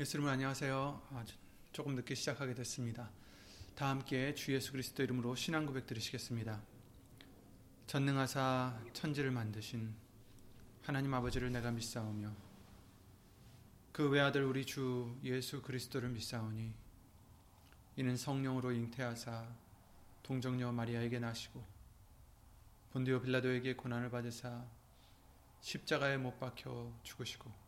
예수님 안녕하세요. 아, 조금 늦게 시작하게 됐습니다. 다 함께 주 예수 그리스도 이름으로 신앙 고백 드리시겠습니다. 전능하사 천지를 만드신 하나님 아버지를 내가 믿사오며 그 외아들 우리 주 예수 그리스도를 믿사오니 이는 성령으로 잉태하사 동정녀 마리아에게 나시고 본디오 빌라도에게 고난을 받으사 십자가에 못 박혀 죽으시고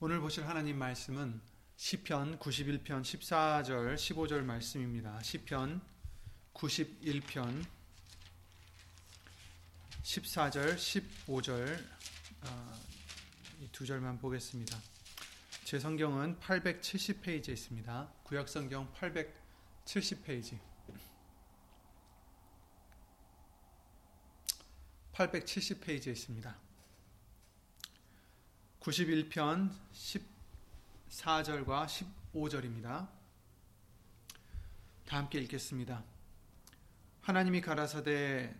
오늘 보실 하나님 말씀은 시편 91편 14절 15절 말씀입니다. 시편 91편 14절 15절 어, 이두 절만 보겠습니다. 제 성경은 870페이지에 있습니다. 구약 성경 870페이지 870페이지에 있습니다. 91편 14절과 15절입니다. 다 함께 읽겠습니다. 하나님이 가라사대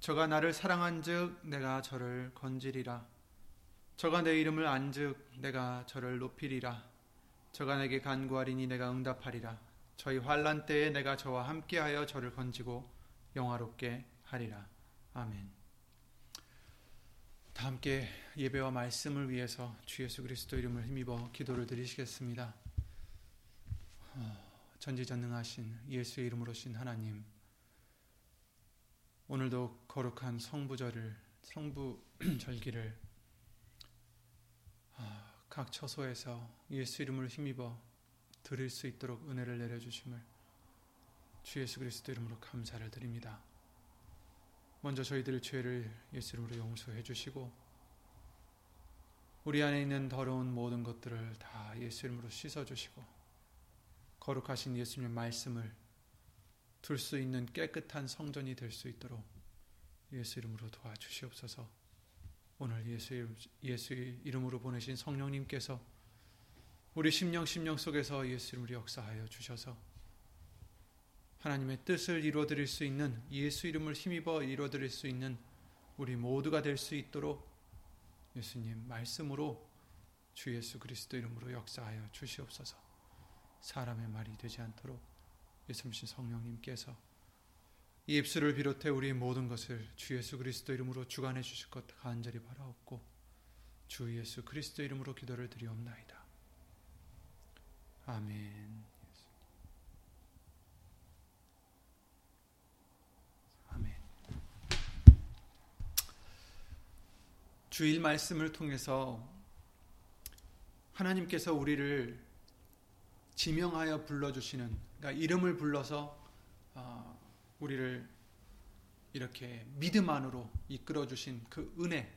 저가 나를 사랑한즉 내가 저를 건지리라 저가 내 이름을 안즉 내가 저를 높이리라 저가 내게 간구하리니 내가 응답하리라 저희 환란 때에 내가 저와 함께하여 저를 건지고 영화롭게 하리라 아멘. 다 함께 예배와 말씀을 위해서 주 예수 그리스도 이름을 힘입어 기도를 드리시겠습니다. 어, 전지전능하신 예수의 이름으로 신 하나님, 오늘도 거룩한 성부절을 성부 절기를 어, 각 처소에서 예수 이름을 힘입어 드릴 수 있도록 은혜를 내려 주심을 주 예수 그리스도 이름으로 감사를 드립니다. 먼저 저희들 죄를 예수로 용서해 주시고 우리 안에 있는 더러운 모든 것들을 다 예수 이름으로 씻어 주시고 거룩하신 예수님 말씀을 둘 수 있는 깨끗한 성전이 될 수 있도록 예수 이름으로 도와주시옵소서. 오늘 예수 예수 이름으로 보내신 성령님께서 우리 심령 심령 속에서 예수 이름으로 역사하여 주셔서 하나님의 뜻을 이루어드릴 수 있는 예수 이름을 힘입어 이루어드릴 수 있는 우리 모두가 될 수 있도록 예수님 말씀으로 주 예수 그리스도 이름으로 역사하여 주시옵소서. 사람의 말이 되지 않도록 예수님 성령님께서 이 입술을 비롯해 우리 모든 것을 주 예수 그리스도 이름으로 주관해 주실 것 간절히 바라옵고 주 예수 그리스도 이름으로 기도를 드리옵나이다. 아멘. 주일 말씀을 통해서 하나님께서 우리를 지명하여 불러주시는, 그러니까 이름을 불러서 어, 우리를 이렇게 믿음 안으로 이끌어 주신 그 은혜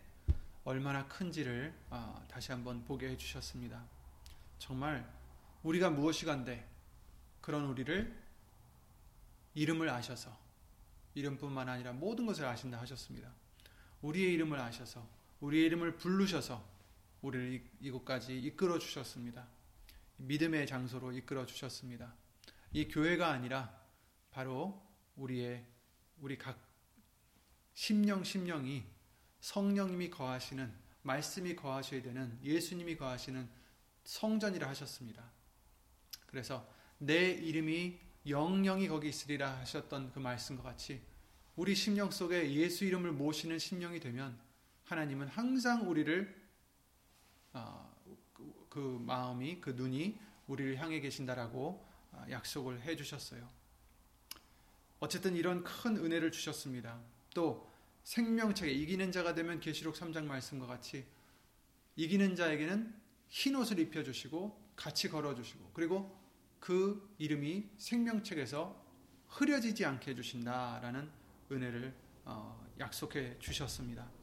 얼마나 큰지를 어, 다시 한번 보게 해주셨습니다. 정말 우리가 무엇이 간데 그런 우리를 이름을 아셔서 이름뿐만 아니라 모든 것을 아신다 하셨습니다. 우리의 이름을 아셔서 우리의 이름을 부르셔서 우리를 이곳까지 이끌어 주셨습니다. 믿음의 장소로 이끌어 주셨습니다. 이 교회가 아니라 바로 우리의 우리 각 심령 심령이 성령님이 거하시는 말씀이 거하셔야 되는 예수님이 거하시는 성전이라 하셨습니다. 그래서 내 이름이 영영이 거기 있으리라 하셨던 그 말씀과 같이 우리 심령 속에 예수 이름을 모시는 심령이 되면 하나님은 항상 우리를 어, 그, 그 마음이 그 눈이 우리를 향해 계신다라고 어, 약속을 해 주셨어요. 어쨌든 이런 큰 은혜를 주셨습니다. 또 생명책에 이기는 자가 되면 계시록 3장 말씀과 같이 이기는 자에게는 흰 옷을 입혀 주시고 같이 걸어 주시고 그리고 그 이름이 생명책에서 흐려지지 않게 해 주신다라는 은혜를 어, 약속해 주셨습니다.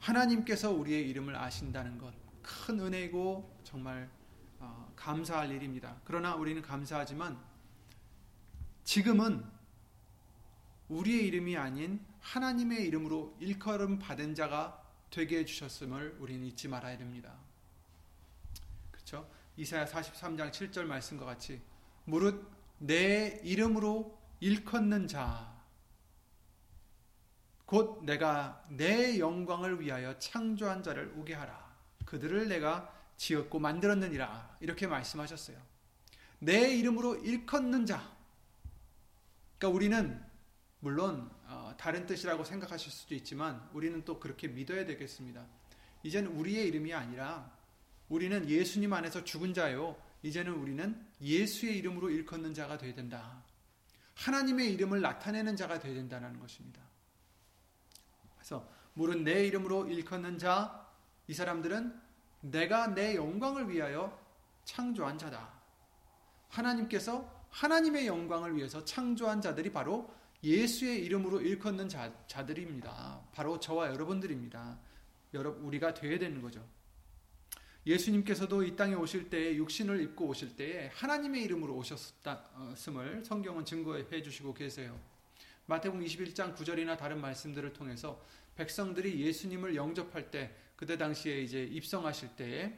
하나님께서 우리의 이름을 아신다는 것 큰 은혜고 정말 어, 감사할 일입니다. 그러나 우리는 감사하지만 지금은 우리의 이름이 아닌 하나님의 이름으로 일컬음 받은 자가 되게 해주셨음을 우리는 잊지 말아야 됩니다. 그렇죠? 이사야 43장 7절 말씀과 같이 무릇 내 이름으로 일컫는 자, 곧 내가 내 영광을 위하여 창조한 자를 오게 하라. 그들을 내가 지었고 만들었느니라. 이렇게 말씀하셨어요. 내 이름으로 일컫는 자. 그러니까 우리는 물론 어, 다른 뜻이라고 생각하실 수도 있지만 우리는 또 그렇게 믿어야 되겠습니다. 이제는 우리의 이름이 아니라 우리는 예수님 안에서 죽은 자요. 이제는 우리는 예수의 이름으로 일컫는 자가 되어야 된다. 하나님의 이름을 나타내는 자가 되어야 된다는 것입니다. 그래서 물은 내 이름으로 일컫는 자, 이 사람들은 내가 내 영광을 위하여 창조한 자다. 하나님께서 하나님의 영광을 위해서 창조한 자들이 바로 예수의 이름으로 일컫는 자, 자들입니다. 바로 저와 여러분들입니다. 여러 우리가 되어야 되는 거죠. 예수님께서도 이 땅에 오실 때에 육신을 입고 오실 때에 하나님의 이름으로 오셨음을 성경은 증거해 주시고 계세요. 마태복음 21장 9절이나 다른 말씀들을 통해서 백성들이 예수님을 영접할 때 그때 당시에 이제 입성하실 때에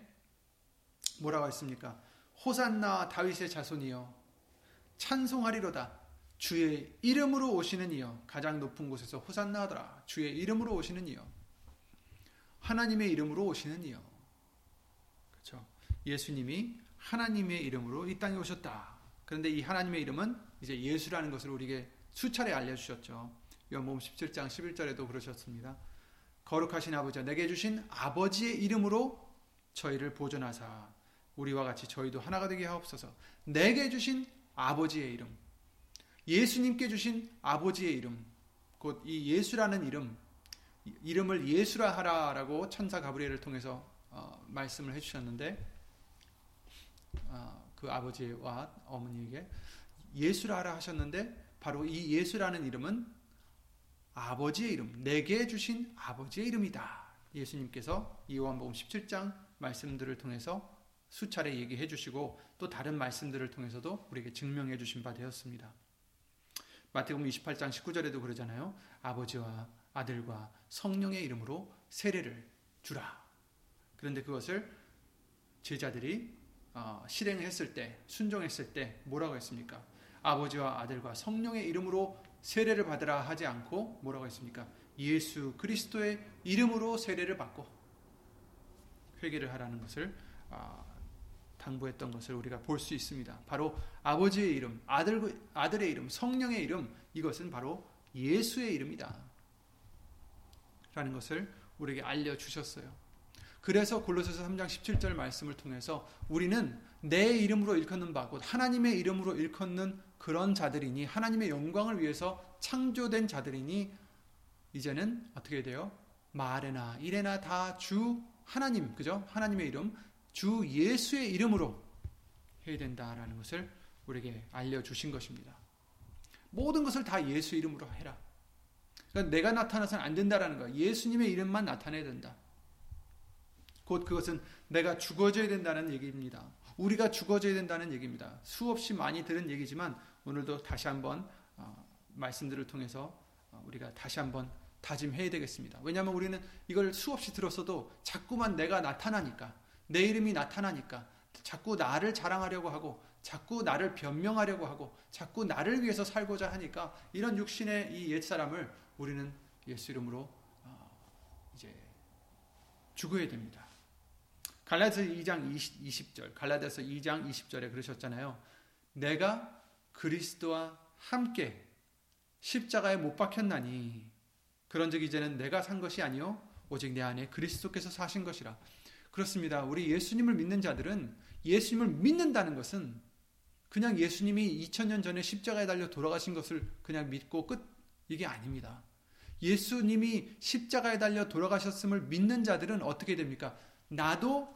뭐라고 했습니까? 호산나 다윗의 자손이여 찬송하리로다. 주의 이름으로 오시는 이여 가장 높은 곳에서 호산나 하더라. 주의 이름으로 오시는 이여 하나님의 이름으로 오시는 이여. 그렇죠? 예수님이 하나님의 이름으로 이 땅에 오셨다. 그런데 이 하나님의 이름은 이제 예수라는 것을 우리에게 수차례 알려주셨죠. 요한복음 17장 11절에도 그러셨습니다. 거룩하신 아버지 내게 주신 아버지의 이름으로 저희를 보존하사 우리와 같이 저희도 하나가 되게 하옵소서. 내게 주신 아버지의 이름, 예수님께 주신 아버지의 이름, 곧 이 예수라는 이름, 이름을 예수라 하라라고 천사 가브리엘을 통해서 어, 말씀을 해주셨는데 어, 그 아버지와 어머니에게 예수라 하라 하셨는데 바로 이 예수라는 이름은 아버지의 이름, 내게 주신 아버지의 이름이다. 예수님께서 요한복음 17장 말씀들을 통해서 수차례 얘기해 주시고 또 다른 말씀들을 통해서도 우리에게 증명해 주신 바 되었습니다. 마태복음 28장 19절에도 그러잖아요. 아버지와 아들과 성령의 이름으로 세례를 주라. 그런데 그것을 제자들이 어, 실행했을 때, 순종했을 때 뭐라고 했습니까? 아버지와 아들과 성령의 이름으로 세례를 받으라 하지 않고 뭐라고 했습니까? 예수 그리스도의 이름으로 세례를 받고 회개를 하라는 것을 아, 당부했던 것을 우리가 볼 수 있습니다. 바로 아버지의 이름, 아들, 아들의 이름, 성령의 이름, 이것은 바로 예수의 이름이다. 라는 것을 우리에게 알려주셨어요. 그래서 골로새서 3장 17절 말씀을 통해서 우리는 내 이름으로 일컫는 바, 곧 하나님의 이름으로 일컫는 그런 자들이니 하나님의 영광을 위해서 창조된 자들이니 이제는 어떻게 돼요? 말에나 일에나 다 주 하나님 그죠? 하나님의 이름 주 예수의 이름으로 해야 된다라는 것을 우리에게 알려 주신 것입니다. 모든 것을 다 예수 이름으로 해라. 그러니까 내가 나타나서는 안 된다라는 거야. 예수님의 이름만 나타내야 된다. 곧 그것은 내가 죽어져야 된다는 얘기입니다. 우리가 죽어져야 된다는 얘기입니다. 수없이 많이 들은 얘기지만 오늘도 다시 한번 어, 말씀들을 통해서 어, 우리가 다시 한번 다짐해야 되겠습니다. 왜냐하면 우리는 이걸 수없이 들었어도 자꾸만 내가 나타나니까 내 이름이 나타나니까 자꾸 나를 자랑하려고 하고 자꾸 나를 변명하려고 하고 자꾸 나를 위해서 살고자 하니까 이런 육신의 이 옛사람을 우리는 예수 이름으로 어, 이제 죽어야 됩니다. 갈라디아서 2장 20, 절 갈라디아서 2장 20절에 그러셨잖아요. 내가 그리스도와 함께 십자가에 못 박혔나니 그런즉 이제는 내가 산 것이 아니요 오직 내 안에 그리스도께서 사신 것이라. 그렇습니다. 우리 예수님을 믿는 자들은 예수님을 믿는다는 것은 그냥 예수님이 2000년 전에 십자가에 달려 돌아가신 것을 그냥 믿고 끝 이게 아닙니다. 예수님이 십자가에 달려 돌아가셨음을 믿는 자들은 어떻게 됩니까? 나도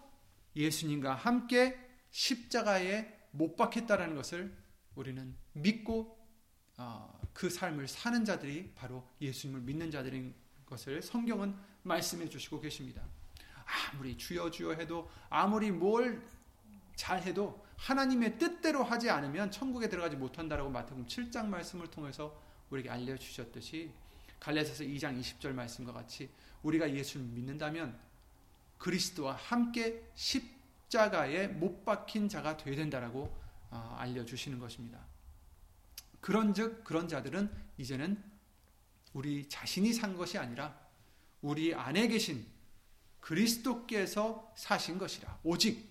예수님과 함께 십자가에 못 박혔다라는 것을 우리는 믿고 어, 그 삶을 사는 자들이 바로 예수님을 믿는 자들인 것을 성경은 말씀해 주시고 계십니다. 아무리 주여 주여 해도 아무리 뭘 잘해도 하나님의 뜻대로 하지 않으면 천국에 들어가지 못한다라고 마태복음 7장 말씀을 통해서 우리에게 알려 주셨듯이 갈라디아서 2장 20절 말씀과 같이 우리가 예수를 믿는다면 그리스도와 함께 십자가에 못 박힌 자가 되어야 된다라고 어, 알려 주시는 것입니다. 그런즉 그런 자들은 이제는 우리 자신이 산 것이 아니라 우리 안에 계신 그리스도께서 사신 것이라. 오직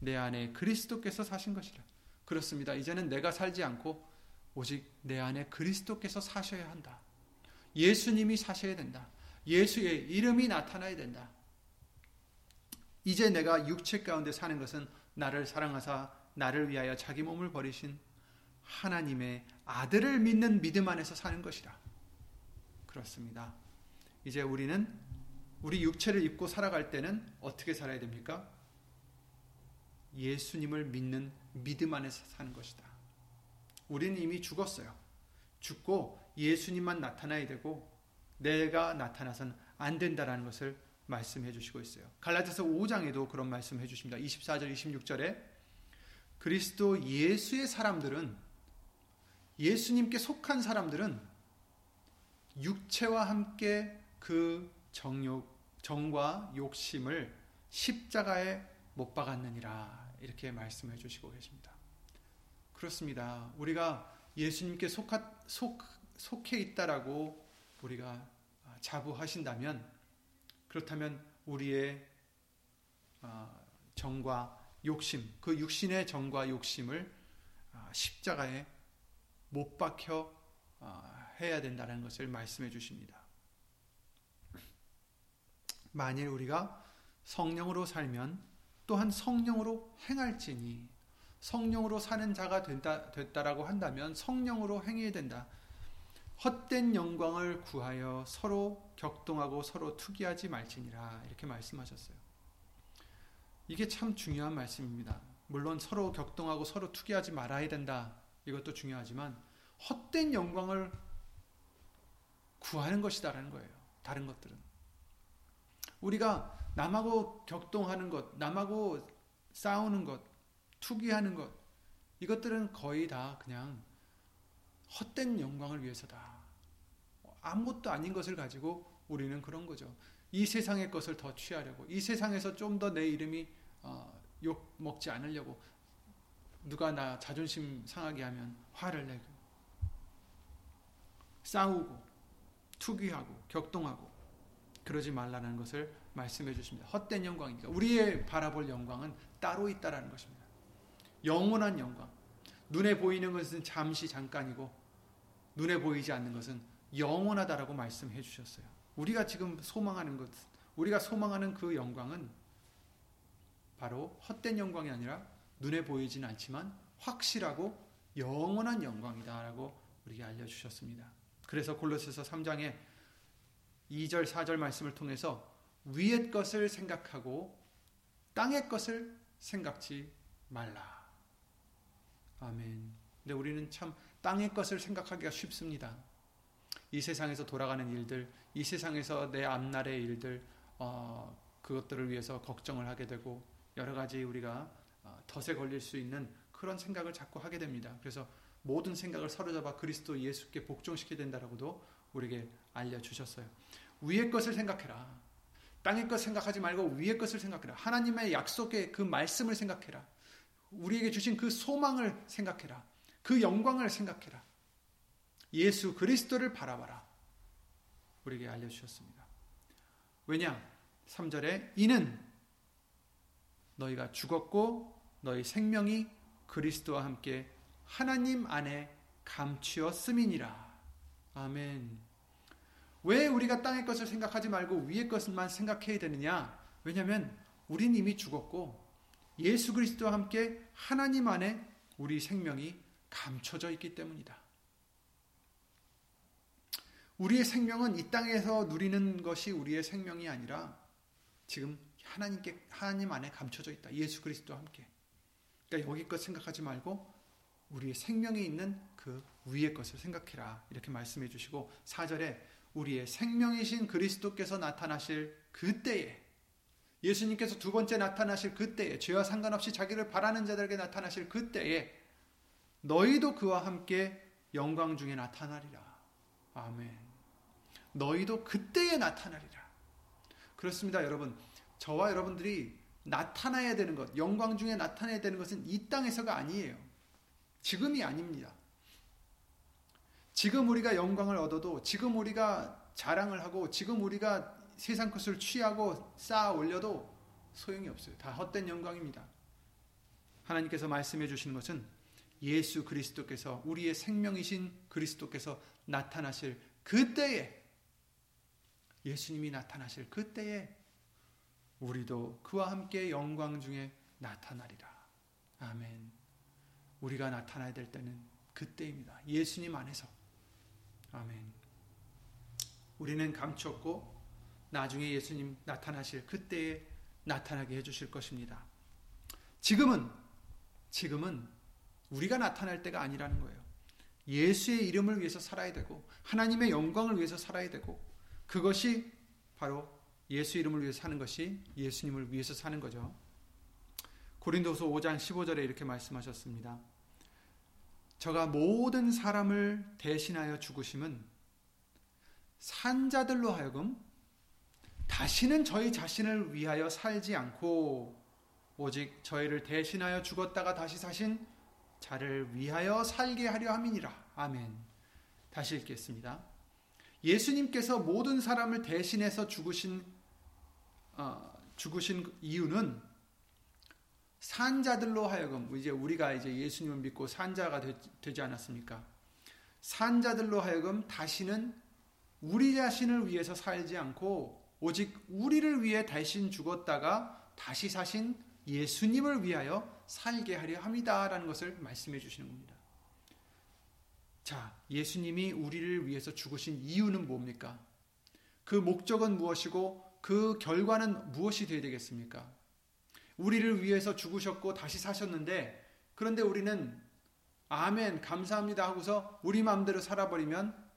내 안에 그리스도께서 사신 것이라. 그렇습니다. 이제는 내가 살지 않고 오직 내 안에 그리스도께서 사셔야 한다. 예수님이 사셔야 된다. 예수의 이름이 나타나야 된다. 이제 내가 육체 가운데 사는 것은 나를 사랑하사 나를 위하여 자기 몸을 버리신 하나님의 아들을 믿는 믿음 안에서 사는 것이라. 그렇습니다. 이제 우리는 우리 육체를 입고 살아갈 때는 어떻게 살아야 됩니까? 예수님을 믿는 믿음 안에서 사는 것이다. 우리는 이미 죽었어요. 죽고 예수님만 나타나야 되고 내가 나타나선 안 된다라는 것을 말씀해 주시고 있어요. 갈라디아서 5장에도 그런 말씀 해 주십니다. 24절 26절에 그리스도 예수의 사람들은 예수님께 속한 사람들은 육체와 함께 그 정욕 정과 욕심을 십자가에 못 박았느니라 이렇게 말씀해 주시고 계십니다. 그렇습니다. 우리가 예수님께 속하, 속, 속해 있다라고 우리가 자부하신다면 그렇다면 우리의 아, 정과 욕심, 그 육신의 정과 욕심을 아, 십자가에 못 박혀 아, 해야 된다는 것을 말씀해 주십니다. 만일 우리가 성령으로 살면 또한 성령으로 행할지니 성령으로 사는 자가 된다, 됐다라고 한다면 성령으로 행해야 된다. 헛된 영광을 구하여 서로 격동하고 서로 투기하지 말지니라 이렇게 말씀하셨어요. 이게 참 중요한 말씀입니다. 물론 서로 격동하고 서로 투기하지 말아야 된다. 이것도 중요하지만 헛된 영광을 구하는 것이다라는 거예요. 다른 것들은 우리가 남하고 격동하는 것, 남하고 싸우는 것, 투기하는 것 이것들은 거의 다 그냥 헛된 영광을 위해서다. 아무것도 아닌 것을 가지고 우리는 그런 거죠. 이 세상의 것을 더 취하려고, 이 세상에서 좀 더 내 이름이 어, 욕 먹지 않으려고, 누가 나 자존심 상하게 하면 화를 내고, 싸우고, 투기하고, 격동하고, 그러지 말라는 것을 말씀해 주십니다. 헛된 영광이니까 우리의 바라볼 영광은 따로 있다라는 것입니다. 영원한 영광. 눈에 보이는 것은 잠시 잠깐이고 눈에 보이지 않는 것은 영원하다라고 말씀해 주셨어요. 우리가 지금 소망하는 것, 우리가 소망하는 그 영광은 바로 헛된 영광이 아니라 눈에 보이진 않지만 확실하고 영원한 영광이다라고 우리에게 알려주셨습니다. 그래서 골로새서 3장에 2절, 4절 말씀을 통해서 위의 것을 생각하고 땅의 것을 생각지 말라. 아멘. 근데 우리는 참 땅의 것을 생각하기가 쉽습니다. 이 세상에서 돌아가는 일들, 이 세상에서 내 앞날의 일들, 어, 그것들을 위해서 걱정을 하게 되고 여러 가지 우리가 어, 덫에 걸릴 수 있는 그런 생각을 자꾸 하게 됩니다. 그래서 모든 생각을 사로잡아 그리스도 예수께 복종시켜야 된다라고도 우리에게 알려주셨어요. 위의 것을 생각해라. 땅의 것 생각하지 말고 위의 것을 생각해라. 하나님의 약속의 그 말씀을 생각해라. 우리에게 주신 그 소망을 생각해라. 그 영광을 생각해라. 예수 그리스도를 바라봐라. 우리에게 알려주셨습니다. 왜냐? 3절에 이는 너희가 죽었고 너희 생명이 그리스도와 함께 하나님 안에 감추었음이니라. 아멘. 왜 우리가 땅의 것을 생각하지 말고 위의 것만 생각해야 되느냐? 왜냐하면 우린 이미 죽었고 예수 그리스도와 함께 하나님 안에 우리 생명이 감춰져 있기 때문이다. 우리의 생명은 이 땅에서 누리는 것이 우리의 생명이 아니라 지금 하나님께 하나님 안에 감춰져 있다. 예수 그리스도와 함께. 그러니까 여기 것 생각하지 말고 우리의 생명에 있는 그 위의 것을 생각해라. 이렇게 말씀해 주시고 4절에 우리의 생명이신 그리스도께서 나타나실 그때에 예수님께서 두 번째 나타나실 그때에 죄와 상관없이 자기를 바라는 자들에게 나타나실 그때에 너희도 그와 함께 영광 중에 나타나리라. 아멘. 너희도 그때에 나타나리라. 그렇습니다, 여러분. 저와 여러분들이 나타나야 되는 것, 영광 중에 나타나야 되는 것은 이 땅에서가 아니에요. 지금이 아닙니다. 지금 우리가 영광을 얻어도 지금 우리가 자랑을 하고 지금 우리가 세상 것을 취하고 쌓아 올려도 소용이 없어요. 다 헛된 영광입니다. 하나님께서 말씀해 주시는 것은 예수 그리스도께서 우리의 생명이신 그리스도께서 나타나실 그때에 예수님이 나타나실 그때에 우리도 그와 함께 영광 중에 나타나리라. 아멘. 우리가 나타나야 될 때는 그때입니다. 예수님 안에서. 아멘. 우리는 감췄고 나중에 예수님 나타나실 그때에 나타나게 해주실 것입니다. 지금은, 지금은 우리가 나타날 때가 아니라는 거예요. 예수의 이름을 위해서 살아야 되고, 하나님의 영광을 위해서 살아야 되고, 그것이 바로 예수 이름을 위해서 사는 것이 예수님을 위해서 사는 거죠. 고린도서 5장 15절에 이렇게 말씀하셨습니다. 저가 모든 사람을 대신하여 죽으심은 산자들로 하여금 다시는 저희 자신을 위하여 살지 않고 오직 저희를 대신하여 죽었다가 다시 사신 자를 위하여 살게 하려 함이니라. 아멘. 다시 읽겠습니다. 예수님께서 모든 사람을 대신해서 죽으신 어, 죽으신 이유는 산자들로 하여금 이제 우리가 이제 예수님을 믿고 산자가 되, 지 않았습니까? 산자들로 하여금 다시는 우리 자신을 위해서 살지 않고 오직 우리를 위해 대신 죽었다가 다시 사신 예수님을 위하여 살게 하려 합니다라는 것을 말씀해 주시는 겁니다. 자, 예수님이 우리를 위해서 죽으신 이유는 뭡니까? 그 목적은 무엇이고 그 결과는 무엇이 되어야 되겠습니까? 우리를 위해서 죽으셨고 다시 사셨는데 그런데 우리는 아멘 감사합니다 하고서 우리 마음대로 살아버리면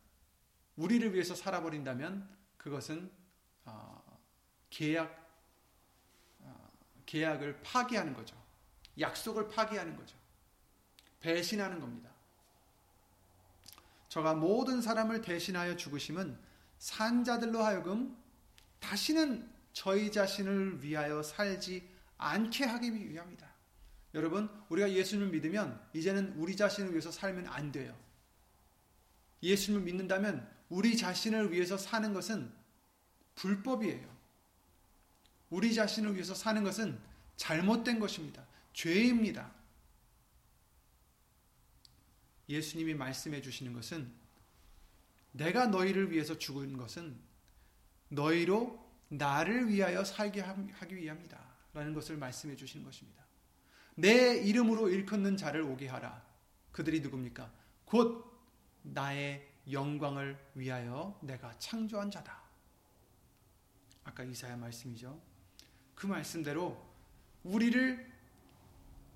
우리를 위해서 살아버린다면 그것은 어, 계약 어, 계약을 파기하는 거죠. 약속을 파기하는 거죠. 배신하는 겁니다. 저가 모든 사람을 대신하여 죽으심은 산자들로 하여금 다시는 저희 자신을 위하여 살지 않게 하기 위함이다. 여러분, 우리가 예수님을 믿으면 이제는 우리 자신을 위해서 살면 안 돼요. 예수님을 믿는다면 우리 자신을 위해서 사는 것은 불법이에요. 우리 자신을 위해서 사는 것은 잘못된 것입니다. 죄입니다. 예수님이 말씀해 주시는 것은 내가 너희를 위해서 죽은 것은 너희로 나를 위하여 살게 하기 위함이다. 라는 것을 말씀해 주시는 것입니다. 내 이름으로 일컫는 자를 오게 하라. 그들이 누굽니까? 곧 나의 영광을 위하여 내가 창조한 자다. 아까 이사야 말씀이죠. 그 말씀대로 우리를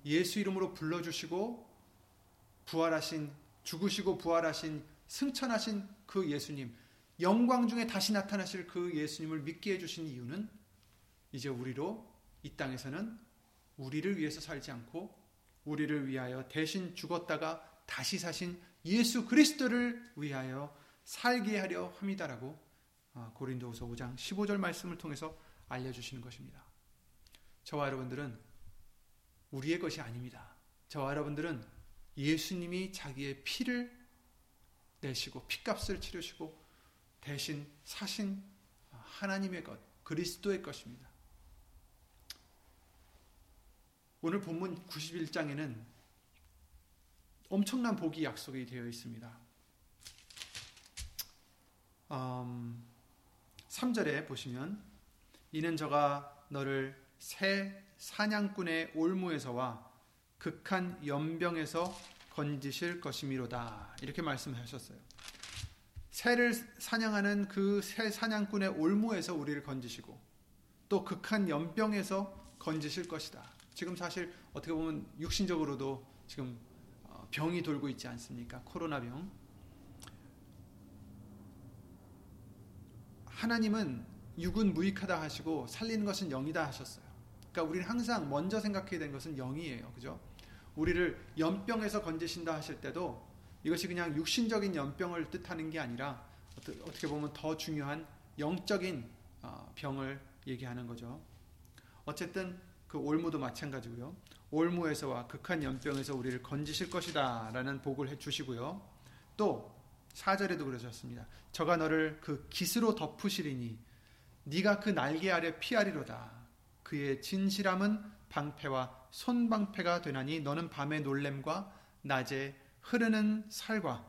예수 이름으로 불러주시고 부활하신 죽으시고 부활하신 승천하신 그 예수님 영광 중에 다시 나타나실 그 예수님을 믿게 해주신 이유는 이제 우리로 이 땅에서는 우리를 위해서 살지 않고 우리를 위하여 대신 죽었다가 다시 사신 예수 그리스도를 위하여 살게 하려 합니다라고 어, 고린도후서 5장 15절 말씀을 통해서 알려주시는 것입니다. 저와 여러분들은 우리의 것이 아닙니다. 저와 여러분들은 예수님이 자기의 피를 내시고 피값을 치르시고 대신 사신 하나님의 것, 그리스도의 것입니다. 오늘 본문 91장에는 엄청난 복이 약속이 되어 있습니다. 음, 3절에 보시면 이는 저가 너를 새 사냥꾼의 올무에서와 극한 연병에서 건지실 것이미로다. 이렇게 말씀하셨어요. 새를 사냥하는 그 새 사냥꾼의 올무에서 우리를 건지시고 또 극한 연병에서 건지실 것이다. 지금 사실 어떻게 보면 육신적으로도 지금 어, 병이 돌고 있지 않습니까? 코로나 병. 하나님은 육은 무익하다 하시고 살리는 것은 영이다 하셨어요. 그러니까 우리는 항상 먼저 생각해야 되는 것은 영이에요. 그죠? 우리를 연병에서 건지신다 하실 때도 이것이 그냥 육신적인 연병을 뜻하는 게 아니라 어떻게 보면 더 중요한 영적인 어, 병을 얘기하는 거죠. 어쨌든 그 올무도 마찬가지고요. 올무에서와 극한 연병에서 우리를 건지실 것이다 라는 복을 해 주시고요. 또 4절에도 그러셨습니다. 저가 너를 그 깃으로 덮으시리니 네가 그 날개 아래 피하리로다. 그의 진실함은 방패와 손방패가 되나니 너는 밤의 놀램과 낮에 흐르는 살과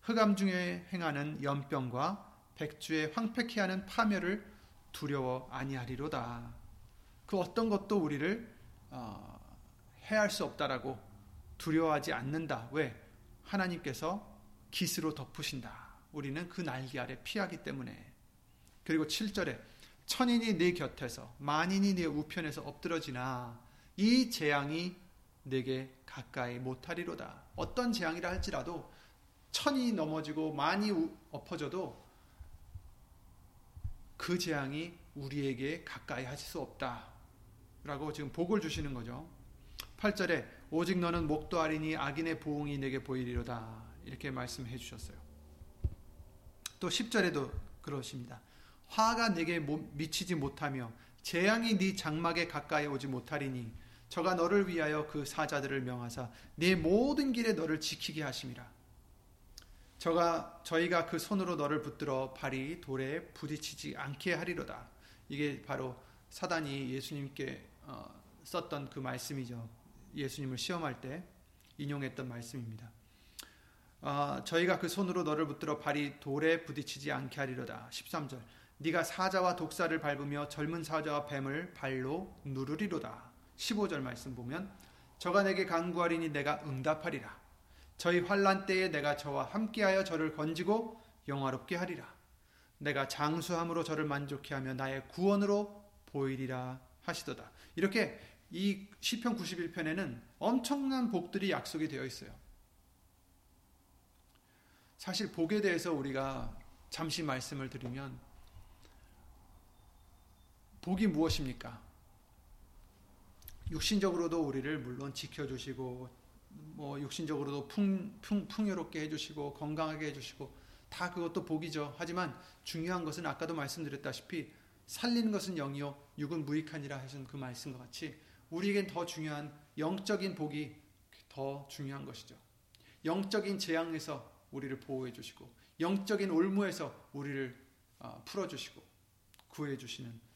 흑암 중에 행하는 연병과 백주에 황폐케 하는 파멸을 두려워 아니하리로다. 그 어떤 것도 우리를 어, 해할 수 없다라고 두려워하지 않는다. 왜? 하나님께서 깃으로 덮으신다. 우리는 그 날개 아래 피하기 때문에. 그리고 7절에 천인이 내 곁에서 만인이 내 우편에서 엎드러지나 이 재앙이 내게 가까이 못하리로다. 어떤 재앙이라 할지라도 천이 넘어지고 많이 엎어져도 그 재앙이 우리에게 가까이 하실 수 없다. 라고 지금 복을 주시는 거죠. 8절에 오직 너는 목도 아리니 악인의 보응이 내게 보이리로다. 이렇게 말씀해 주셨어요. 또 10절에도 그러십니다. 화가 내게 미치지 못하며 재앙이 네 장막에 가까이 오지 못하리니 저가 너를 위하여 그 사자들을 명하사 네 모든 길에 너를 지키게 하심이라. 저가 저희가 그 손으로 너를 붙들어 발이 돌에 부딪히지 않게 하리로다. 이게 바로 사단이 예수님께 어, 썼던 그 말씀이죠. 예수님을 시험할 때 인용했던 말씀입니다. 어, 저희가 그 손으로 너를 붙들어 발이 돌에 부딪히지 않게 하리로다. 13절. 네가 사자와 독사를 밟으며 젊은 사자와 뱀을 발로 누르리로다. 15절 말씀 보면 저가 내게 간구하리니 내가 응답하리라. 저희 환란 때에 내가 저와 함께하여 저를 건지고 영화롭게 하리라. 내가 장수함으로 저를 만족해 하며 나의 구원으로 보이리라 하시도다. 이렇게 이 시편 91편에는 엄청난 복들이 약속이 되어 있어요. 사실 복에 대해서 우리가 잠시 말씀을 드리면 복이 무엇입니까? 육신적으로도 우리를 물론 지켜주시고 뭐 육신적으로도 풍, 풍, 풍요롭게 해주시고 건강하게 해주시고 다 그것도 복이죠. 하지만 중요한 것은 아까도 말씀드렸다시피 살리는 것은 영이요 육은 무익하니라 하신 그 말씀과 같이 우리에겐 더 중요한 영적인 복이 더 중요한 것이죠. 영적인 재앙에서 우리를 보호해 주시고 영적인 올무에서 우리를 어, 풀어 주시고 구해 주시는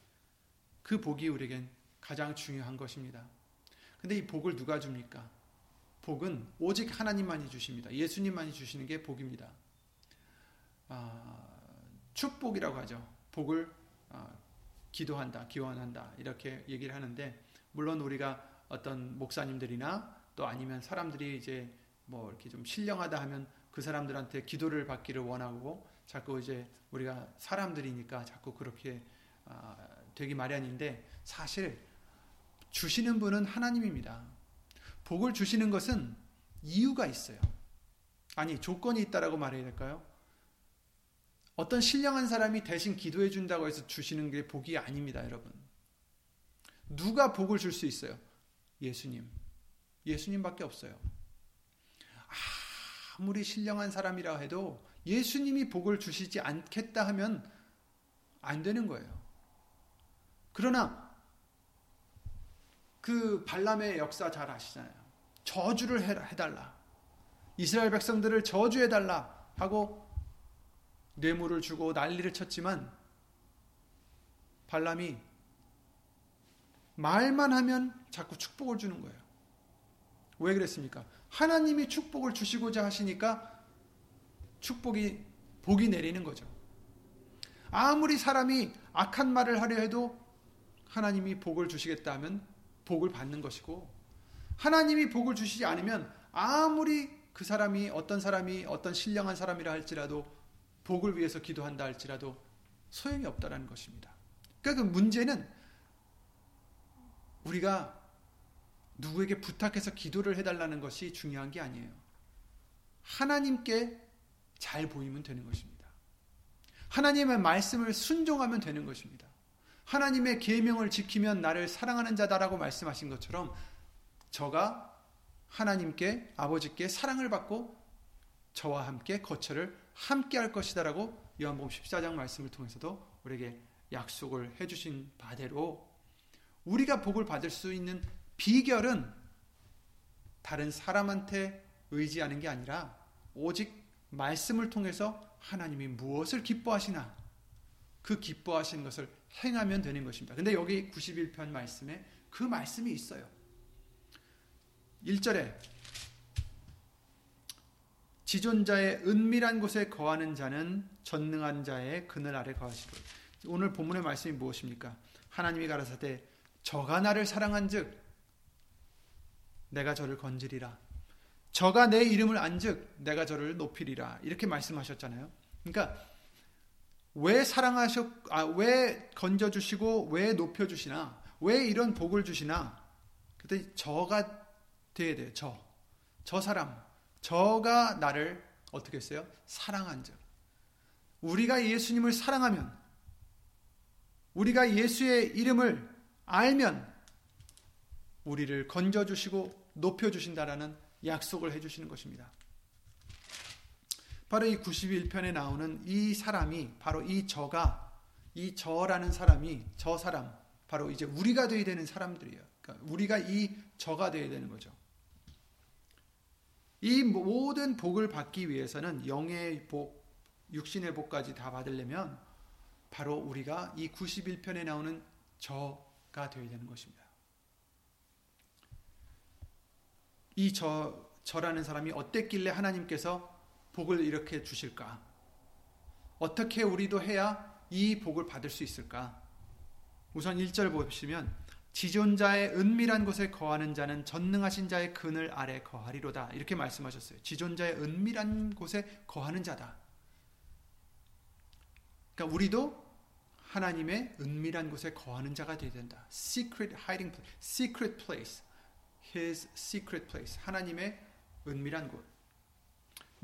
그 복이 우리에겐 가장 중요한 것입니다. 근데 이 복을 누가 줍니까? 복은 오직 하나님만이 주십니다. 예수님만이 주시는 게 복입니다. 아, 축복이라고 하죠. 복을 아, 기도한다, 기원한다 이렇게 얘기를 하는데 물론 우리가 어떤 목사님들이나 또 아니면 사람들이 이제 뭐 이렇게 좀 신령하다 하면 그 사람들한테 기도를 받기를 원하고 자꾸 이제 우리가 사람들이니까 자꾸 그렇게 아, 되기 마련인데 사실 주시는 분은 하나님입니다. 복을 주시는 것은 이유가 있어요. 아니, 조건이 있다라고 말해야 될까요? 어떤 신령한 사람이 대신 기도해 준다고 해서 주시는 게 복이 아닙니다, 여러분. 누가 복을 줄 수 있어요? 예수님. 예수님밖에 없어요. 아무리 신령한 사람이라 해도 예수님이 복을 주시지 않겠다 하면 안 되는 거예요. 그러나 그 발람의 역사 잘 아시잖아요. 저주를 해달라. 이스라엘 백성들을 저주해달라 하고 뇌물을 주고 난리를 쳤지만 발람이 말만 하면 자꾸 축복을 주는 거예요. 왜 그랬습니까? 하나님이 축복을 주시고자 하시니까 축복이 복이 내리는 거죠. 아무리 사람이 악한 말을 하려 해도 하나님이 복을 주시겠다 하면 복을 받는 것이고 하나님이 복을 주시지 않으면 아무리 그 사람이 어떤 사람이 어떤 신령한 사람이라 할지라도 복을 위해서 기도한다 할지라도 소용이 없다라는 것입니다. 그러니까 그 문제는 우리가 누구에게 부탁해서 기도를 해달라는 것이 중요한 게 아니에요. 하나님께 잘 보이면 되는 것입니다. 하나님의 말씀을 순종하면 되는 것입니다. 하나님의 계명을 지키면 나를 사랑하는 자다라고 말씀하신 것처럼 저가 하나님께 아버지께 사랑을 받고 저와 함께 거처를 함께 할 것이다라고 요한복음 14장 말씀을 통해서도 우리에게 약속을 해 주신 바대로 우리가 복을 받을 수 있는 비결은 다른 사람한테 의지하는 게 아니라 오직 말씀을 통해서 하나님이 무엇을 기뻐하시나 그 기뻐하시는 것을 행하면 되는 것입니다. 근데 여기 91편 말씀에 그 말씀이 있어요. 1절에 지존자의 은밀한 곳에 거하는 자는 전능한 자의 그늘 아래 거하시고 오늘 본문의 말씀이 무엇입니까? 하나님이 가라사대 저가 나를 사랑한즉 내가 저를 건지리라 저가 내 이름을 안즉 내가 저를 높이리라 이렇게 말씀하셨잖아요. 그러니까 왜 사랑하셨 아 왜 건져 주시고 왜 높여 주시나 왜 이런 복을 주시나 그때 저가 돼야 돼요. 저. 저 사람. 저가 나를 어떻게 했어요? 사랑한 즉. 우리가 예수님을 사랑하면 우리가 예수의 이름을 알면 우리를 건져 주시고 높여 주신다라는 약속을 해 주시는 것입니다. 바로 이 91편에 나오는 이 사람이 바로 이 저가 이 저라는 사람이 저 사람 바로 이제 우리가 되어야 되는 사람들이에요. 그러니까 우리가 이 저가 되어야 되는 거죠. 이 모든 복을 받기 위해서는 영의 복, 육신의 복까지 다 받으려면 바로 우리가 이 91편에 나오는 저가 되어야 되는 것입니다. 이 저, 저라는 사람이 어땠길래 하나님께서 복을 이렇게 주실까? 어떻게 우리도 해야 이 복을 받을 수 있을까? 우선 1절 보시면 지존자의 은밀한 곳에 거하는 자는 전능하신 자의 그늘 아래 거하리로다. 이렇게 말씀하셨어요. 지존자의 은밀한 곳에 거하는 자다. 그러니까 우리도 하나님의 은밀한 곳에 거하는 자가 되어야 된다. Secret hiding place, secret place, His secret place. 하나님의 은밀한 곳.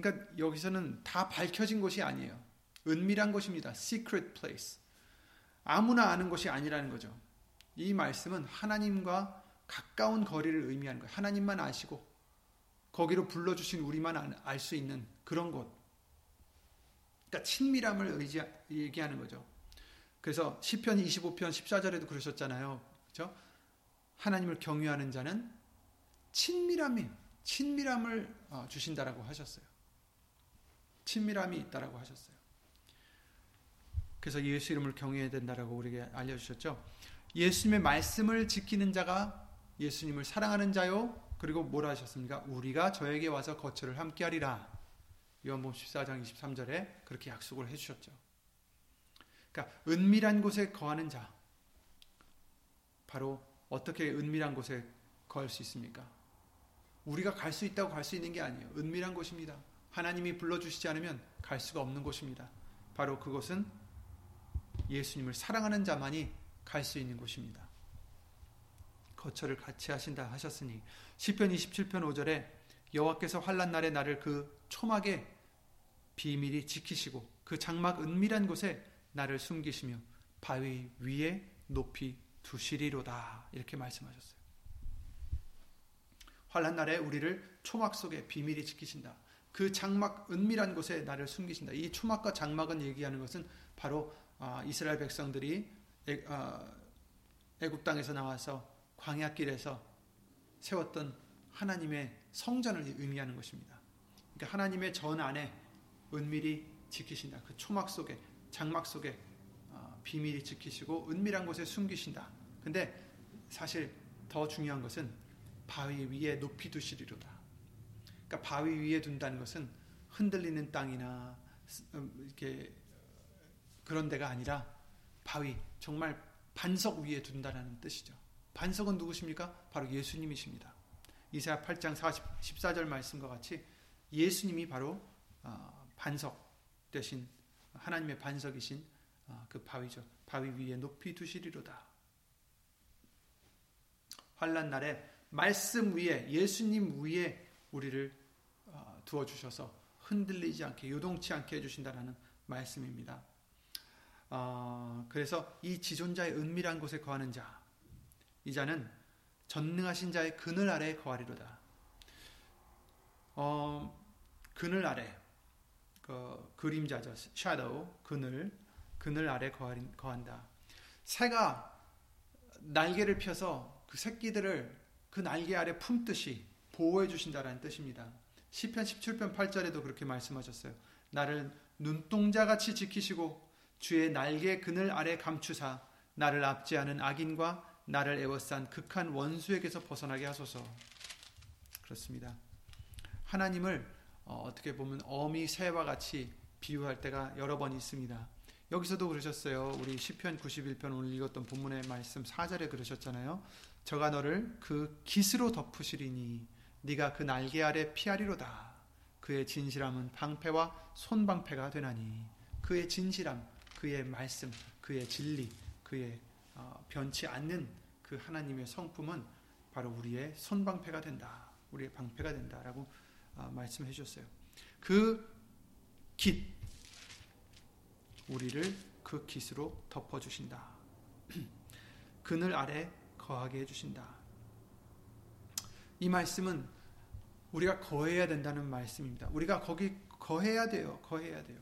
그러니까 여기서는 다 밝혀진 곳이 아니에요. 은밀한 곳입니다. Secret place. 아무나 아는 곳이 아니라는 거죠. 이 말씀은 하나님과 가까운 거리를 의미하는 거예요. 하나님만 아시고 거기로 불러주신 우리만 알 수 있는 그런 곳. 그러니까 친밀함을 의지, 얘기하는 거죠. 그래서 시편 25편 14절에도 그러셨잖아요. 그렇죠? 하나님을 경유하는 자는 친밀함이 친밀함을 어, 주신다라고 하셨어요. 친밀함이 있다라고 하셨어요. 그래서 예수 이름을 경외해야 된다라고 우리에게 알려주셨죠. 예수님의 말씀을 지키는 자가 예수님을 사랑하는 자요. 그리고 뭐라 하셨습니까? 우리가 저에게 와서 거처를 함께 하리라. 요한복음 14장 23절에 그렇게 약속을 해 주셨죠. 그러니까 은밀한 곳에 거하는 자. 바로 어떻게 은밀한 곳에 거할 수 있습니까? 우리가 갈 수 있다고 갈 수 있는 게 아니에요. 은밀한 곳입니다. 하나님이 불러주시지 않으면 갈 수가 없는 곳입니다. 바로 그곳은 예수님을 사랑하는 자만이 갈 수 있는 곳입니다. 거처를 같이 하신다 하셨으니 시편 27편 5절에 여호와께서 환란 날에 나를 그 초막에 비밀히 지키시고 그 장막 은밀한 곳에 나를 숨기시며 바위 위에 높이 두시리로다 이렇게 말씀하셨어요. 환란 날에 우리를 초막 속에 비밀히 지키신다. 그 장막 은밀한 곳에 나를 숨기신다. 이 초막과 장막은 얘기하는 것은 바로 아, 이스라엘 백성들이 어, 애굽 땅에서 나와서 광야길에서 세웠던 하나님의 성전을 의미하는 것입니다. 그러니까 하나님의 전 안에 은밀히 지키신다. 그 초막 속에 장막 속에 어, 비밀히 지키시고 은밀한 곳에 숨기신다. 근데 사실 더 중요한 것은 바위 위에 높이 두시리로다. 그러니까 바위 위에 둔다는 것은 흔들리는 땅이나 음, 이렇게 그런 데가 아니라 바위 정말 반석 위에 둔다는 뜻이죠. 반석은 누구십니까? 바로 예수님이십니다. 이사야 8장 40, 14절 말씀과 같이 예수님이 바로 어, 반석 대신 하나님의 반석이신 어, 그 바위죠. 바위 위에 높이 두시리로다. 환란 날에 말씀 위에 예수님 위에 우리를 어, 두어 주셔서 흔들리지 않게 요동치 않게 해 주신다라는 말씀입니다. 어, 그래서 이 지존자의 은밀한 곳에 거하는 자, 이 자는 전능하신 자의 그늘 아래 거하리로다. 어, 그늘 아래, 그 그림자죠, shadow, 그늘, 그늘 아래 거하리, 거한다. 새가 날개를 펴서 그 새끼들을 그 날개 아래 품듯이 보호해 주신다라는 뜻입니다. 시편 17편 8절에도 그렇게 말씀하셨어요. 나를 눈동자같이 지키시고 주의 날개 그늘 아래 감추사 나를 압제하는 악인과 나를 애워싼 극한 원수에게서 벗어나게 하소서. 그렇습니다. 하나님을 어, 떻게 보면 어미 새와 같이 비유할 때가 여러 번 있습니다. 여기서도 그러셨어요. 우리 시편 91편 오늘 읽었던 본문의 말씀 4절에 그러셨잖아요. 저가 너를 그 깃으로 덮으시리니 네가 그 날개 아래 피하리로다. 그의 진실함은 방패와 손방패가 되나니 그의 진실함, 그의 말씀, 그의 진리, 그의 어, 변치 않는 그 하나님의 성품은 바로 우리의 손방패가 된다. 우리의 방패가 된다라고 어, 말씀해 주셨어요. 그 깃, 우리를 그 깃으로 덮어주신다. 그늘 아래 거하게 해주신다. 이 말씀은 우리가 거해야 된다는 말씀입니다. 우리가 거기 거해야 돼요. 거해야 돼요.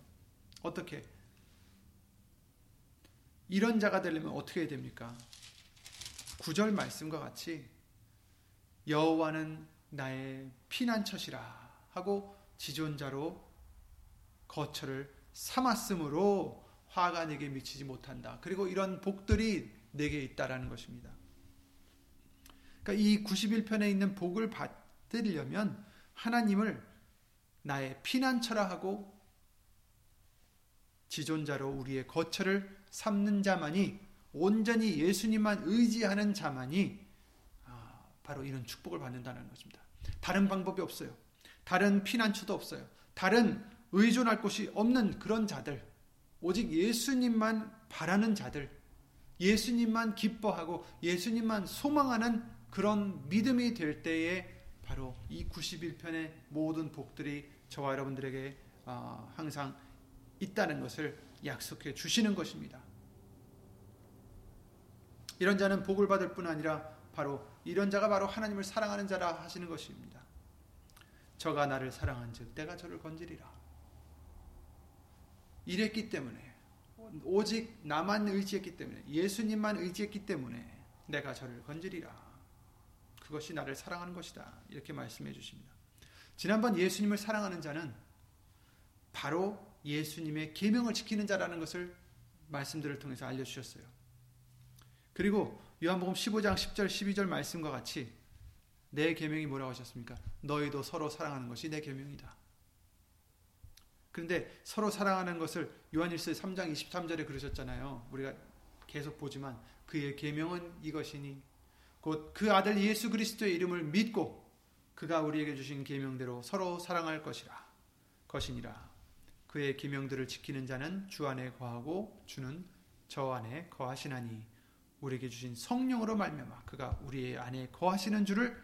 어떻게? 이런 자가 되려면 어떻게 해야 됩니까? 구절 말씀과 같이 여호와는 나의 피난처시라 하고 지존자로 거처를 삼았으므로 화가 내게 미치지 못한다. 그리고 이런 복들이 내게 있다라는 것입니다. 그러니까 이 91편에 있는 복을 받으려면 하나님을 나의 피난처라 하고 지존자로 우리의 거처를 삼는 자만이 온전히 예수님만 의지하는 자만이 아, 바로 이런 축복을 받는다는 것입니다. 다른 방법이 없어요. 다른 피난처도 없어요. 다른 의존할 곳이 없는 그런 자들, 오직 예수님만 바라는 자들, 예수님만 기뻐하고 예수님만 소망하는 그런 믿음이 될 때에 바로 이 91편의 모든 복들이 저와 여러분들에게 아, 항상 있다는 것을 약속해 주시는 것입니다. 이런 자는 복을 받을 뿐 아니라 바로 이런 자가 바로 하나님을 사랑하는 자라 하시는 것입니다. 저가 나를 사랑한즉 내가 저를 건지리라. 이랬기 때문에 오직 나만 의지했기 때문에 예수님만 의지했기 때문에 내가 저를 건지리라. 그것이 나를 사랑하는 것이다. 이렇게 말씀해 주십니다. 지난번 예수님을 사랑하는 자는 바로 예수님의 계명을 지키는 자라는 것을 말씀들을 통해서 알려 주셨어요. 그리고 요한복음 15장 10절 12절 말씀과 같이 내 계명이 뭐라고 하셨습니까? 너희도 서로 사랑하는 것이 내 계명이다. 그런데 서로 사랑하는 것을 요한일서 3장 23절에 그러셨잖아요. 우리가 계속 보지만 그의 계명은 이것이니 곧 그 아들 예수 그리스도의 이름을 믿고 그가 우리에게 주신 계명대로 서로 사랑할 것이라 것이니라. 그의 계명들을 지키는 자는 주 안에 거하고 주는 저 안에 거하시나니 우리에게 주신 성령으로 말미암아 그가 우리 안에 거하시는 줄을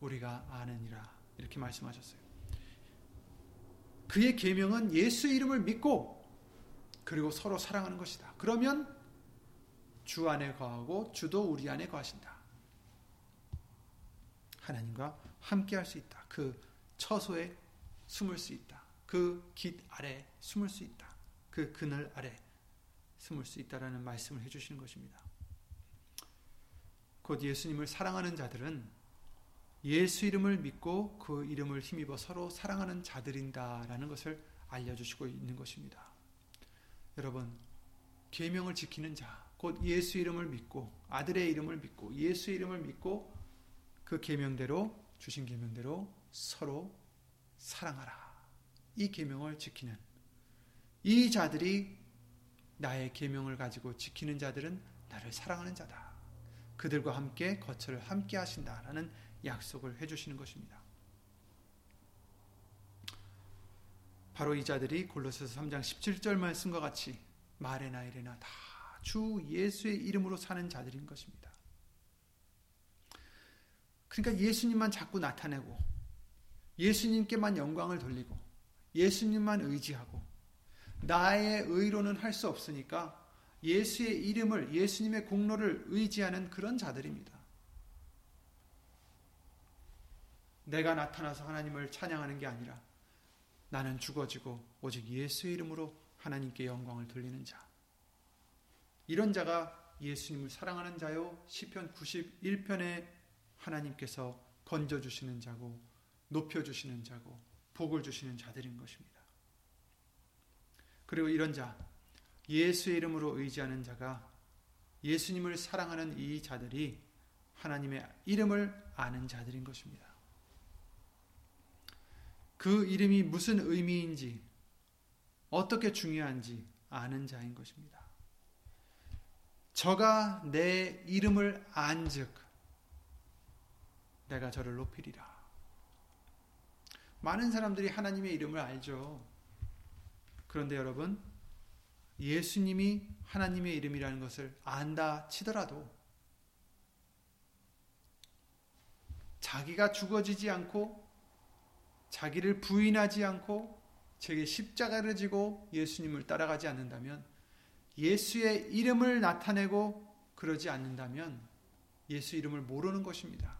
우리가 아느니라 이렇게 말씀하셨어요. 그의 계명은 예수 이름을 믿고 그리고 서로 사랑하는 것이다. 그러면 주 안에 거하고 주도 우리 안에 거하신다. 하나님과 함께 할 수 있다. 그 처소에 숨을 수 있다. 그 깃 아래 숨을 수 있다. 그 그늘 아래 숨을 수 있다라는 말씀을 해 주시는 것입니다. 곧 예수님을 사랑하는 자들은 예수 이름을 믿고 그 이름을 힘입어 서로 사랑하는 자들인다라는 것을 알려주시고 있는 것입니다. 여러분, 계명을 지키는 자, 곧 예수 이름을 믿고 아들의 이름을 믿고 예수 이름을 믿고 그 계명대로 주신 계명대로 서로 사랑하라. 이 계명을 지키는 이 자들이 나의 계명을 가지고 지키는 자들은 나를 사랑하는 자다. 그들과 함께 거처를 함께 하신다라는 약속을 해 주시는 것입니다. 바로 이 자들이 골로새서 3장 17절 말씀과 같이 말에나 이래나 다 주 예수의 이름으로 사는 자들인 것입니다. 그러니까 예수님만 자꾸 나타내고 예수님께만 영광을 돌리고 예수님만 의지하고 나의 의로는 할 수 없으니까 예수의 이름을 예수님의 공로를 의지하는 그런 자들입니다. 내가 나타나서 하나님을 찬양하는 게 아니라 나는 죽어지고 오직 예수의 이름으로 하나님께 영광을 돌리는 자. 이런 자가 예수님을 사랑하는 자요. 시편 91편에 하나님께서 건져 주시는 자고 높여 주시는 자고 복을 주시는 자들인 것입니다. 그리고 이런 자 예수의 이름으로 의지하는 자가 예수님을 사랑하는 이 자들이 하나님의 이름을 아는 자들인 것입니다. 그 이름이 무슨 의미인지 어떻게 중요한지 아는 자인 것입니다. 저가 내 이름을 안 즉 내가 저를 높이리라. 많은 사람들이 하나님의 이름을 알죠. 그런데 여러분, 예수님이 하나님의 이름이라는 것을 안다 치더라도 자기가 죽어지지 않고 자기를 부인하지 않고 제게 십자가를 지고 예수님을 따라가지 않는다면 예수의 이름을 나타내고 그러지 않는다면 예수 이름을 모르는 것입니다.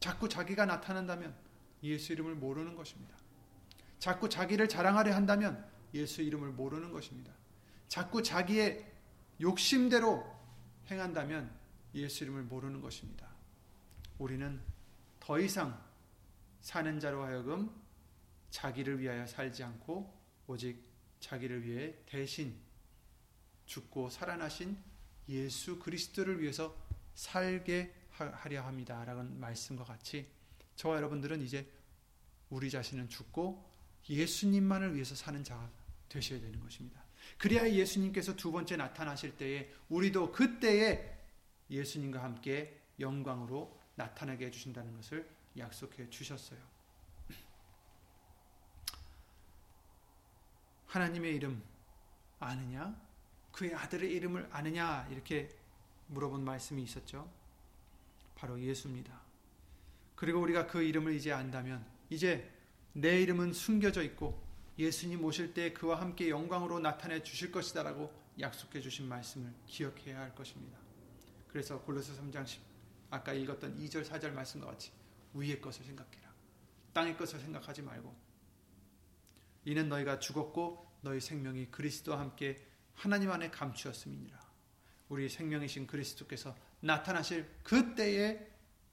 자꾸 자기가 나타난다면 예수 이름을 모르는 것입니다. 자꾸 자기를 자랑하려 한다면 예수 이름을 모르는 것입니다. 자꾸 자기의 욕심대로 행한다면 예수 이름을 모르는 것입니다. 우리는 더 이상 사는 자로 하여금 자기를 위하여 살지 않고 오직 자기를 위해 대신 죽고 살아나신 예수 그리스도를 위해서 살게 하려 합니다. 라는 말씀과 같이 저와 여러분들은 이제 우리 자신은 죽고 예수님만을 위해서 사는 자가 되셔야 되는 것입니다. 그래야 예수님께서 두 번째 나타나실 때에 우리도 그때에 예수님과 함께 영광으로 나타나게 해주신다는 것을 약속해 주셨어요. 하나님의 이름 아느냐? 그의 아들의 이름을 아느냐? 이렇게 물어본 말씀이 있었죠. 바로 예수입니다. 그리고 우리가 그 이름을 이제 안다면 이제 내 이름은 숨겨져 있고 예수님 오실 때 그와 함께 영광으로 나타내 주실 것이다라고 약속해 주신 말씀을 기억해야 할 것입니다. 그래서 골로새 3장 10 아까 읽었던 2절 4절 말씀과 같이 위의 것을 생각해라. 땅의 것을 생각하지 말고 이는 너희가 죽었고 너희 생명이 그리스도와 함께 하나님 안에 감추었음이니라. 우리 생명이신 그리스도께서 나타나실 그때에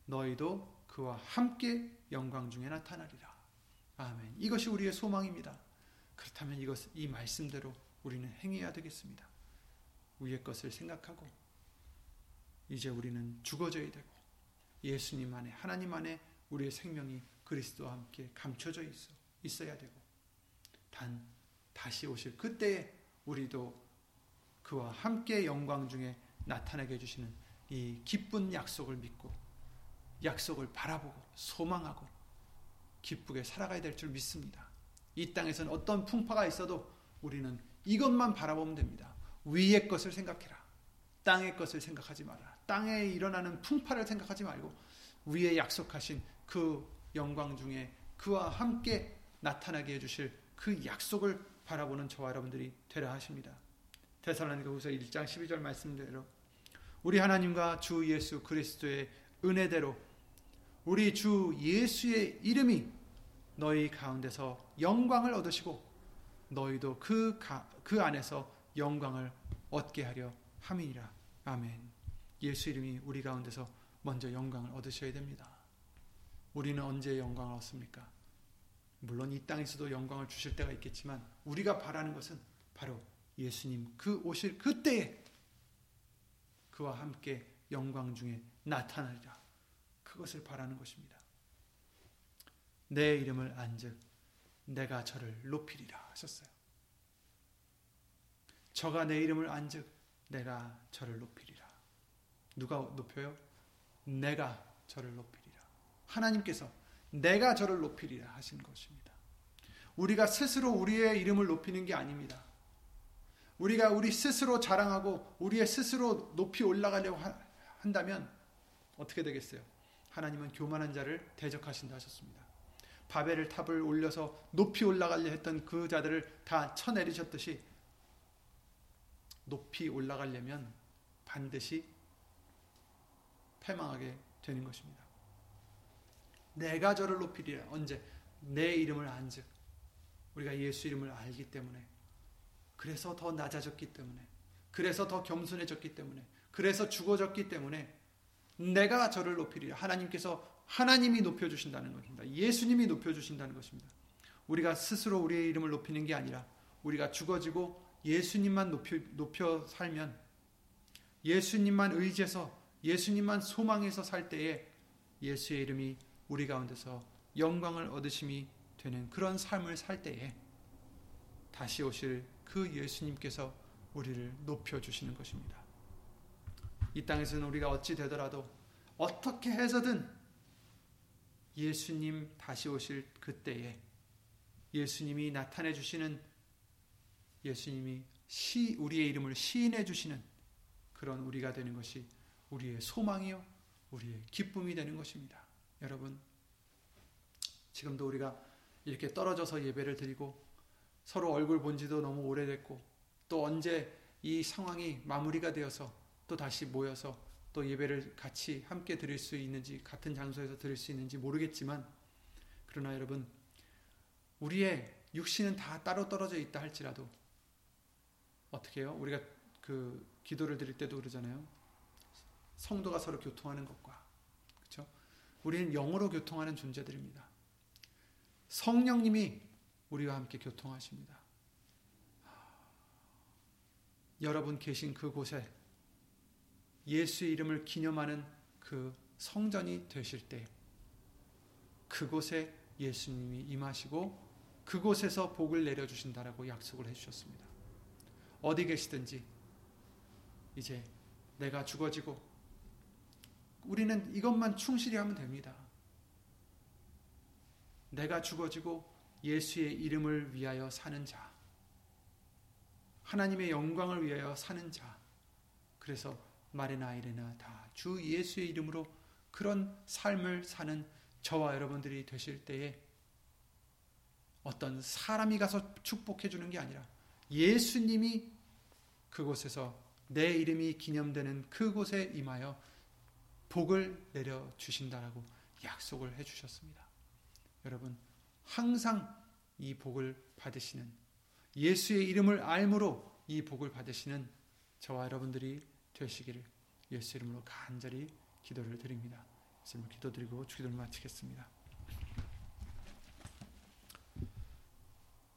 너희도 그와 함께 영광 중에 나타나리라. 아멘. 이것이 우리의 소망입니다. 그렇다면 이것 이 말씀대로 우리는 행해야 되겠습니다. 위의 것을 생각하고 이제 우리는 죽어져야 되고 예수님 안에 하나님 안에 우리의 생명이 그리스도와 함께 감춰져 있어 있어야 되고 단 다시 오실 그때에 우리도 그와 함께 영광 중에 나타나게 해주시는 이 기쁜 약속을 믿고 약속을 바라보고 소망하고 기쁘게 살아가야 될 줄 믿습니다. 이 땅에서는 어떤 풍파가 있어도 우리는 이것만 바라보면 됩니다. 위의 것을 생각해라. 땅의 것을 생각하지 마라. 땅에 일어나는 풍파를 생각하지 말고 위에 약속하신 그 영광 중에 그와 함께 나타나게 해주실 그 약속을 바라보는 저와 여러분들이 되라 하십니다. 데살로니가후서 1장 12절 말씀대로 우리 하나님과 주 예수 그리스도의 은혜대로 우리 주 예수의 이름이 너희 가운데서 영광을 얻으시고 너희도 그, 가, 그 안에서 영광을 얻게 하려 함이니라. 아멘. 예수 이름이 우리 가운데서 먼저 영광을 얻으셔야 됩니다. 우리는 언제 영광을 얻습니까? 물론 이 땅에서도 영광을 주실 때가 있겠지만 우리가 바라는 것은 바로 예수님 그 오실 그때에 그와 함께 영광 중에 나타나리라. 그것을 바라는 것입니다. 내 이름을 안즉 내가 저를 높이리라 하셨어요. 저가 내 이름을 안즉 내가 저를 높이리라. 누가 높여요? 내가 저를 높이리라. 하나님께서 내가 저를 높이리라 하신 것입니다. 우리가 스스로 우리의 이름을 높이는 게 아닙니다. 우리가 우리 스스로 자랑하고 우리의 스스로 높이 올라가려고 한다면 어떻게 되겠어요? 하나님은 교만한 자를 대적하신다 하셨습니다. 바벨을 탑을 올려서 높이 올라가려 했던 그 자들을 다 쳐내리셨듯이 높이 올라가려면 반드시 패망하게 되는 것입니다. 내가 저를 높이리라. 언제? 내 이름을 안즉. 우리가 예수 이름을 알기 때문에. 그래서 더 낮아졌기 때문에. 그래서 더 겸손해졌기 때문에. 그래서 죽어졌기 때문에 내가 저를 높이리라. 하나님께서 하나님이 높여주신다는 것입니다. 예수님이 높여주신다는 것입니다. 우리가 스스로 우리의 이름을 높이는 게 아니라 우리가 죽어지고 예수님만 높여, 높여 살면 예수님만 의지해서 예수님만 소망해서 살 때에 예수의 이름이 우리 가운데서 영광을 얻으심이 되는 그런 삶을 살 때에 다시 오실 그 예수님께서 우리를 높여 주시는 것입니다. 이 땅에서는 우리가 어찌 되더라도 어떻게 해서든 예수님 다시 오실 그때에 예수님이 나타내 주시는 예수님이 시 우리의 이름을 시인해 주시는 그런 우리가 되는 것이 우리의 소망이요 우리의 기쁨이 되는 것입니다. 여러분 지금도 우리가 이렇게 떨어져서 예배를 드리고 서로 얼굴 본 지도 너무 오래됐고 또 언제 이 상황이 마무리가 되어서 또 다시 모여서 또 예배를 같이 함께 드릴 수 있는지 같은 장소에서 드릴 수 있는지 모르겠지만 그러나 여러분 우리의 육신은 다 따로 떨어져 있다 할지라도 어떻게 해요? 우리가 그 기도를 드릴 때도 그러잖아요. 성도가 서로 교통하는 것과 그렇죠? 우리는 영으로 교통하는 존재들입니다. 성령님이 우리와 함께 교통하십니다. 여러분 계신 그곳에 예수의 이름을 기념하는 그 성전이 되실 때 그곳에 예수님이 임하시고 그곳에서 복을 내려주신다라고 약속을 해주셨습니다. 어디 계시든지 이제 내가 죽어지고 우리는 이것만 충실히 하면 됩니다. 내가 죽어지고 예수의 이름을 위하여 사는 자, 하나님의 영광을 위하여 사는 자, 그래서 말이나 이래나 다 주 예수의 이름으로 그런 삶을 사는 저와 여러분들이 되실 때에 어떤 사람이 가서 축복해 주는 게 아니라 예수님이 그곳에서 내 이름이 기념되는 그곳에 임하여 복을 내려 주신다라고 약속을 해 주셨습니다. 여러분, 항상 이 복을 받으시는 예수의 이름을 알므로 이 복을 받으시는 저와 여러분들이 되시기를 예수 이름으로 간절히 기도를 드립니다. 예수님 기도드리고 주기도를 마치겠습니다.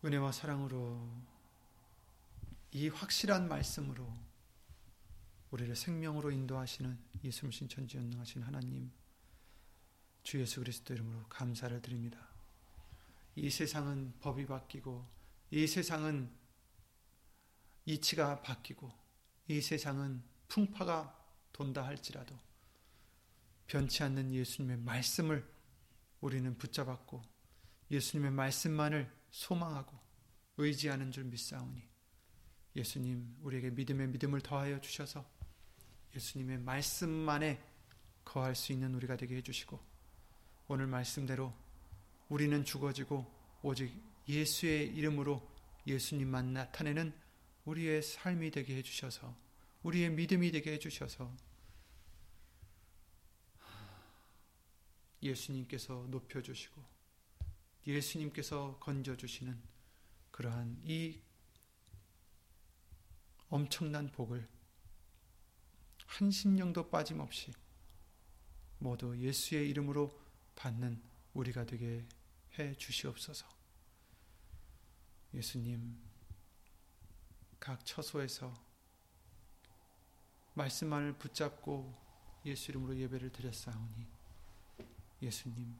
은혜와 사랑으로 이 확실한 말씀으로 우리를 생명으로 인도하시는 예수님 천지연능하신 하나님 주 예수 그리스도 이름으로 감사를 드립니다. 이 세상은 법이 바뀌고 이 세상은 이치가 바뀌고 이 세상은 풍파가 돈다 할지라도 변치 않는 예수님의 말씀을 우리는 붙잡았고 예수님의 말씀만을 소망하고 의지하는 줄 믿사오니 예수님 우리에게 믿음의 믿음을 더하여 주셔서 예수님의 말씀만에 거할 수 있는 우리가 되게 해주시고 오늘 말씀대로 우리는 죽어지고 오직 예수의 이름으로 예수님만 나타내는 우리의 삶이 되게 해주셔서 우리의 믿음이 되게 해주셔서 예수님께서 높여주시고 예수님께서 건져주시는 그러한 이 엄청난 복을 한 심령도 빠짐없이 모두 예수의 이름으로 받는 우리가 되게 해 주시옵소서. 예수님, 각 처소에서 말씀만을 붙잡고 예수 이름으로 예배를 드렸사오니 예수님,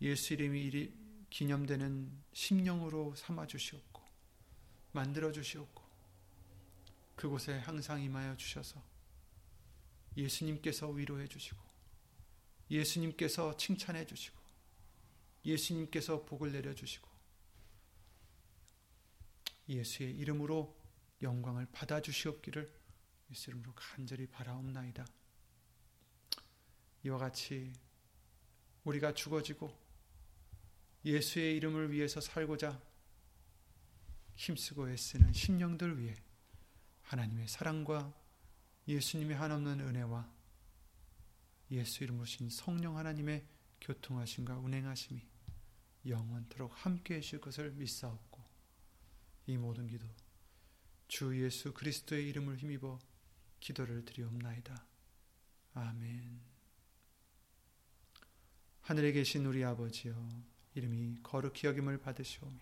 예수 이름이 기념되는 심령으로 삼아 주시옵고 만들어 주시옵고 그곳에 항상 임하여 주셔서 예수님께서 위로해 주시고 예수님께서 칭찬해 주시고 예수님께서 복을 내려 주시고 예수의 이름으로 영광을 받아 주시옵기를 예수 이름으로 간절히 바라옵나이다. 이와 같이 우리가 죽어지고 예수의 이름을 위해서 살고자 힘쓰고 애쓰는 심령들 위해 하나님의 사랑과 예수님의 한없는 은혜와 예수 이름 오신 성령 하나님의 교통하심과 운행하심이 영원토록 함께 하실 것을 믿사옵고 이 모든 기도 주 예수 그리스도의 이름을 힘입어 기도를 드리옵나이다. 아멘. 하늘에 계신 우리 아버지여 이름이 거룩히 여김을 받으시오며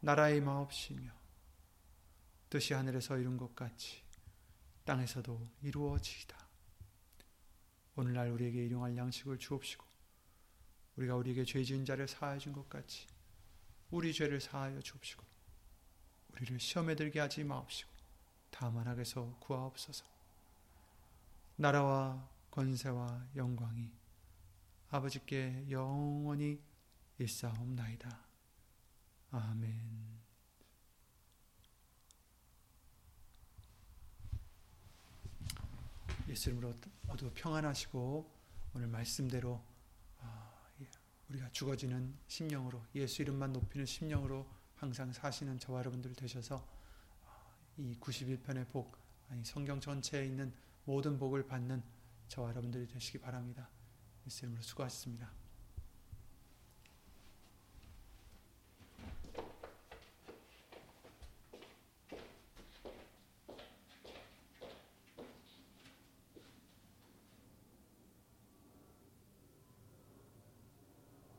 나라의 마옵시며 뜻이 하늘에서 이룬 것 같이 땅에서도 이루어지이다. 오늘날 우리에게 일용할 양식을 주옵시고 우리가 우리에게 죄 지은 자를 사하여 준 것 같이 우리 죄를 사하여 주옵시고 우리를 시험에 들게 하지 마옵시고 다만 악에서 구하옵소서. 나라와 권세와 영광이 아버지께 영원히 일사옵나이다. 아멘. 예수 이름으로 모두 평안하시고 오늘 말씀대로 우리가 죽어지는 심령으로 예수 이름만 높이는 심령으로 항상 사시는 저와 여러분들 되셔서 아, 이 91편의 복, 아니 성경 전체에 있는 모든 복을 받는 저와 여러분들이 되시기 바랍니다. 예수 이름으로 수고하셨습니다.